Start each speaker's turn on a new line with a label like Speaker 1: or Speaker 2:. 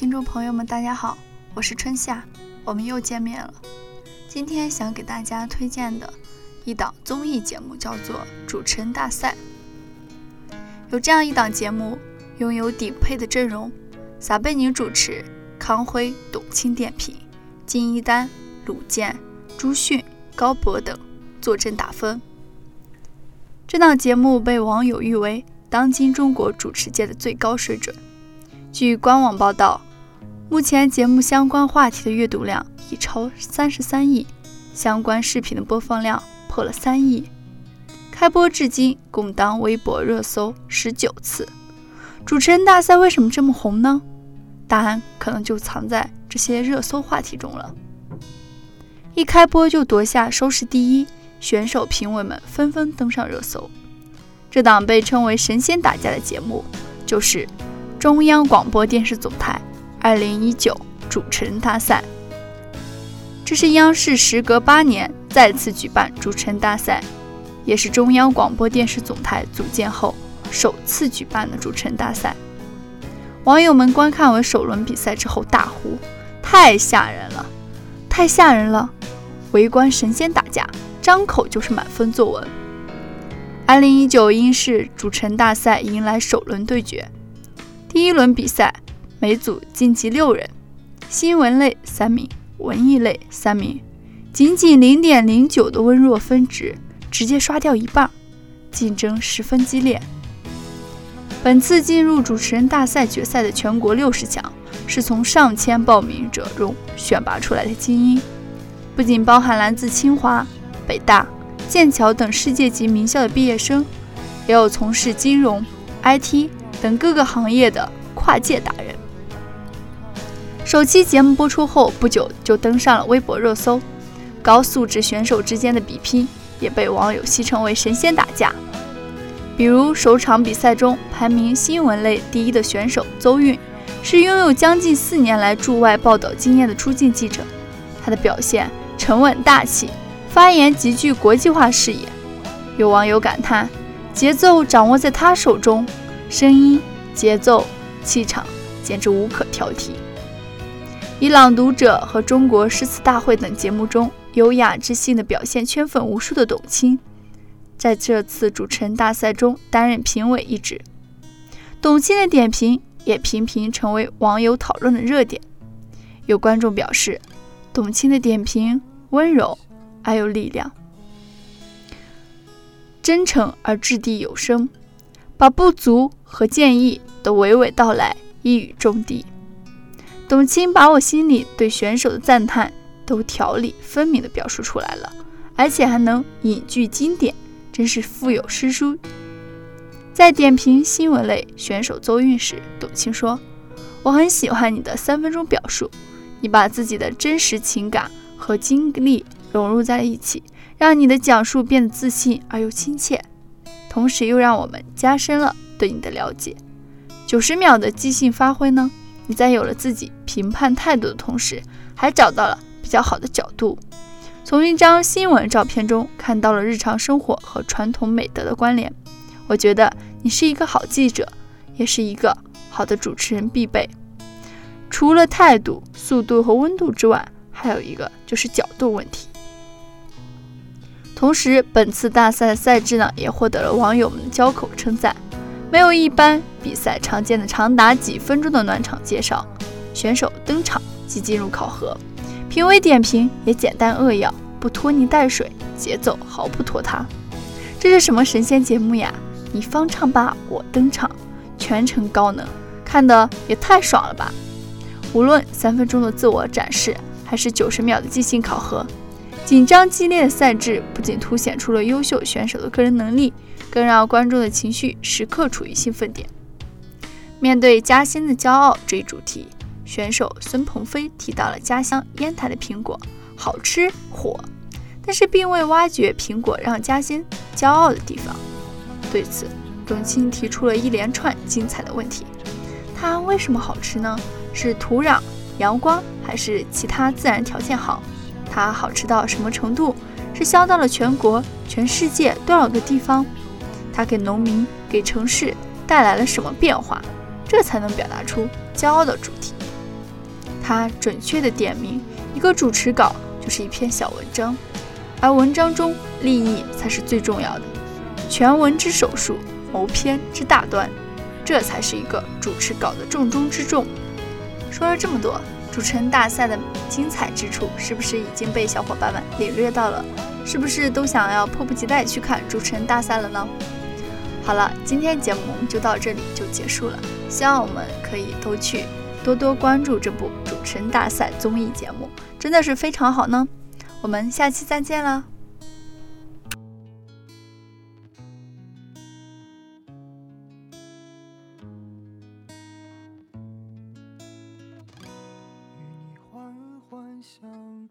Speaker 1: 听众朋友们，大家好，我是春夏，我们又见面了。今天想给大家推荐的一档综艺节目叫做《主持人大赛》。有这样一档节目，拥有顶配的阵容：撒贝宁主持，康辉、董卿点评，金一丹、鲁健、朱迅、高博等坐镇打分。这档节目被网友誉为当今中国主持界的最高水准。据官网报道，目前节目相关话题的阅读量已超三十三亿，相关视频的播放量破了三亿。开播至今共当微博热搜十九次。主持人大赛为什么这么红呢？答案可能就藏在这些热搜话题中了。一开播就夺下收视第一，选手评委们纷纷登上热搜。这档被称为“神仙打架”的节目，就是。中央广播电视总台二零一九主持人大赛，这是央视时隔八年再次举办主持人大赛，也是中央广播电视总台组建后首次举办的主持人大赛。网友们观看完首轮比赛之后大呼：“太吓人了，太吓人了！”围观神仙打架，张口就是满分作文。二零一九央视主持人大赛迎来首轮对决。第一轮比赛，每组晋级六人，新闻类三名，文艺类三名，仅仅零点零九的温弱分值，直接刷掉一半，竞争十分激烈。本次进入主持人大赛决赛的全国六十强，是从上千报名者中选拔出来的精英，不仅包含来自清华、北大、剑桥等世界级名校的毕业生，也有从事金融、IT。等各个行业的跨界达人。首期节目播出后不久就登上了微博热搜，高素质选手之间的比拼也被网友戏称为“神仙打架”。比如首场比赛中排名新闻类第一的选手邹韵，是拥有将近四年来驻外报道经验的出境记者，他的表现沉稳大气，发言极具国际化视野。有网友感叹：“节奏掌握在他手中。”声音、节奏、气场简直无可挑剔。以《朗读者》和《中国诗词大会》等节目中优雅知性的表现圈粉无数的董卿，在这次主持人大赛中担任评委一职。董卿的点评也频频成为网友讨论的热点。有观众表示，董卿的点评温柔而有力量，真诚而掷地有声。把不足和建议都娓娓道来，一语中的。董卿把我心里对选手的赞叹都条理分明地表述出来了，而且还能引句经典，真是腹有诗书。在点评新闻类选手邹韵时，董卿说：“我很喜欢你的三分钟表述，你把自己的真实情感和经历融入在了一起，让你的讲述变得自信而又亲切。”同时又让我们加深了对你的了解。九十秒的即兴发挥呢？你在有了自己评判态度的同时，还找到了比较好的角度。从一张新闻照片中看到了日常生活和传统美德的关联。我觉得你是一个好记者，也是一个好的主持人必备。除了态度、速度和温度之外，还有一个就是角度问题。同时，本次大赛赛制呢，也获得了网友们的交口称赞。没有一般比赛常见的长达几分钟的暖场介绍，选手登场即进入考核，评委点评也简单扼要，不拖泥带水，节奏毫不拖沓。这是什么神仙节目呀？你方唱罢我登场，全程高能，看的也太爽了吧！无论三分钟的自我展示，还是九十秒的即兴考核。紧张激烈的赛制不仅凸显出了优秀选手的个人能力，更让观众的情绪时刻处于兴奋点。面对嘉兴的骄傲这一主题，选手孙鹏飞提到了家乡烟台的苹果好吃火，但是并未挖掘苹果让嘉兴骄傲的地方。对此，董卿提出了一连串精彩的问题：它为什么好吃呢？是土壤、阳光，还是其他自然条件好？它好吃到什么程度？是销到了全国、全世界多少个地方？它给农民、给城市带来了什么变化？这才能表达出骄傲的主题。它准确的点明，一个主持稿就是一篇小文章，而文章中立意才是最重要的。全文之首数，谋篇之大端，这才是一个主持稿的重中之重。说了这么多，主持人大赛的精彩之处，是不是已经被小伙伴们领略到了？是不是都想要迫不及待去看主持人大赛了呢？好了，今天节目就到这里就结束了。希望我们可以都去多多关注这部主持人大赛综艺节目，真的是非常好呢。我们下期再见了。
Speaker 2: 想。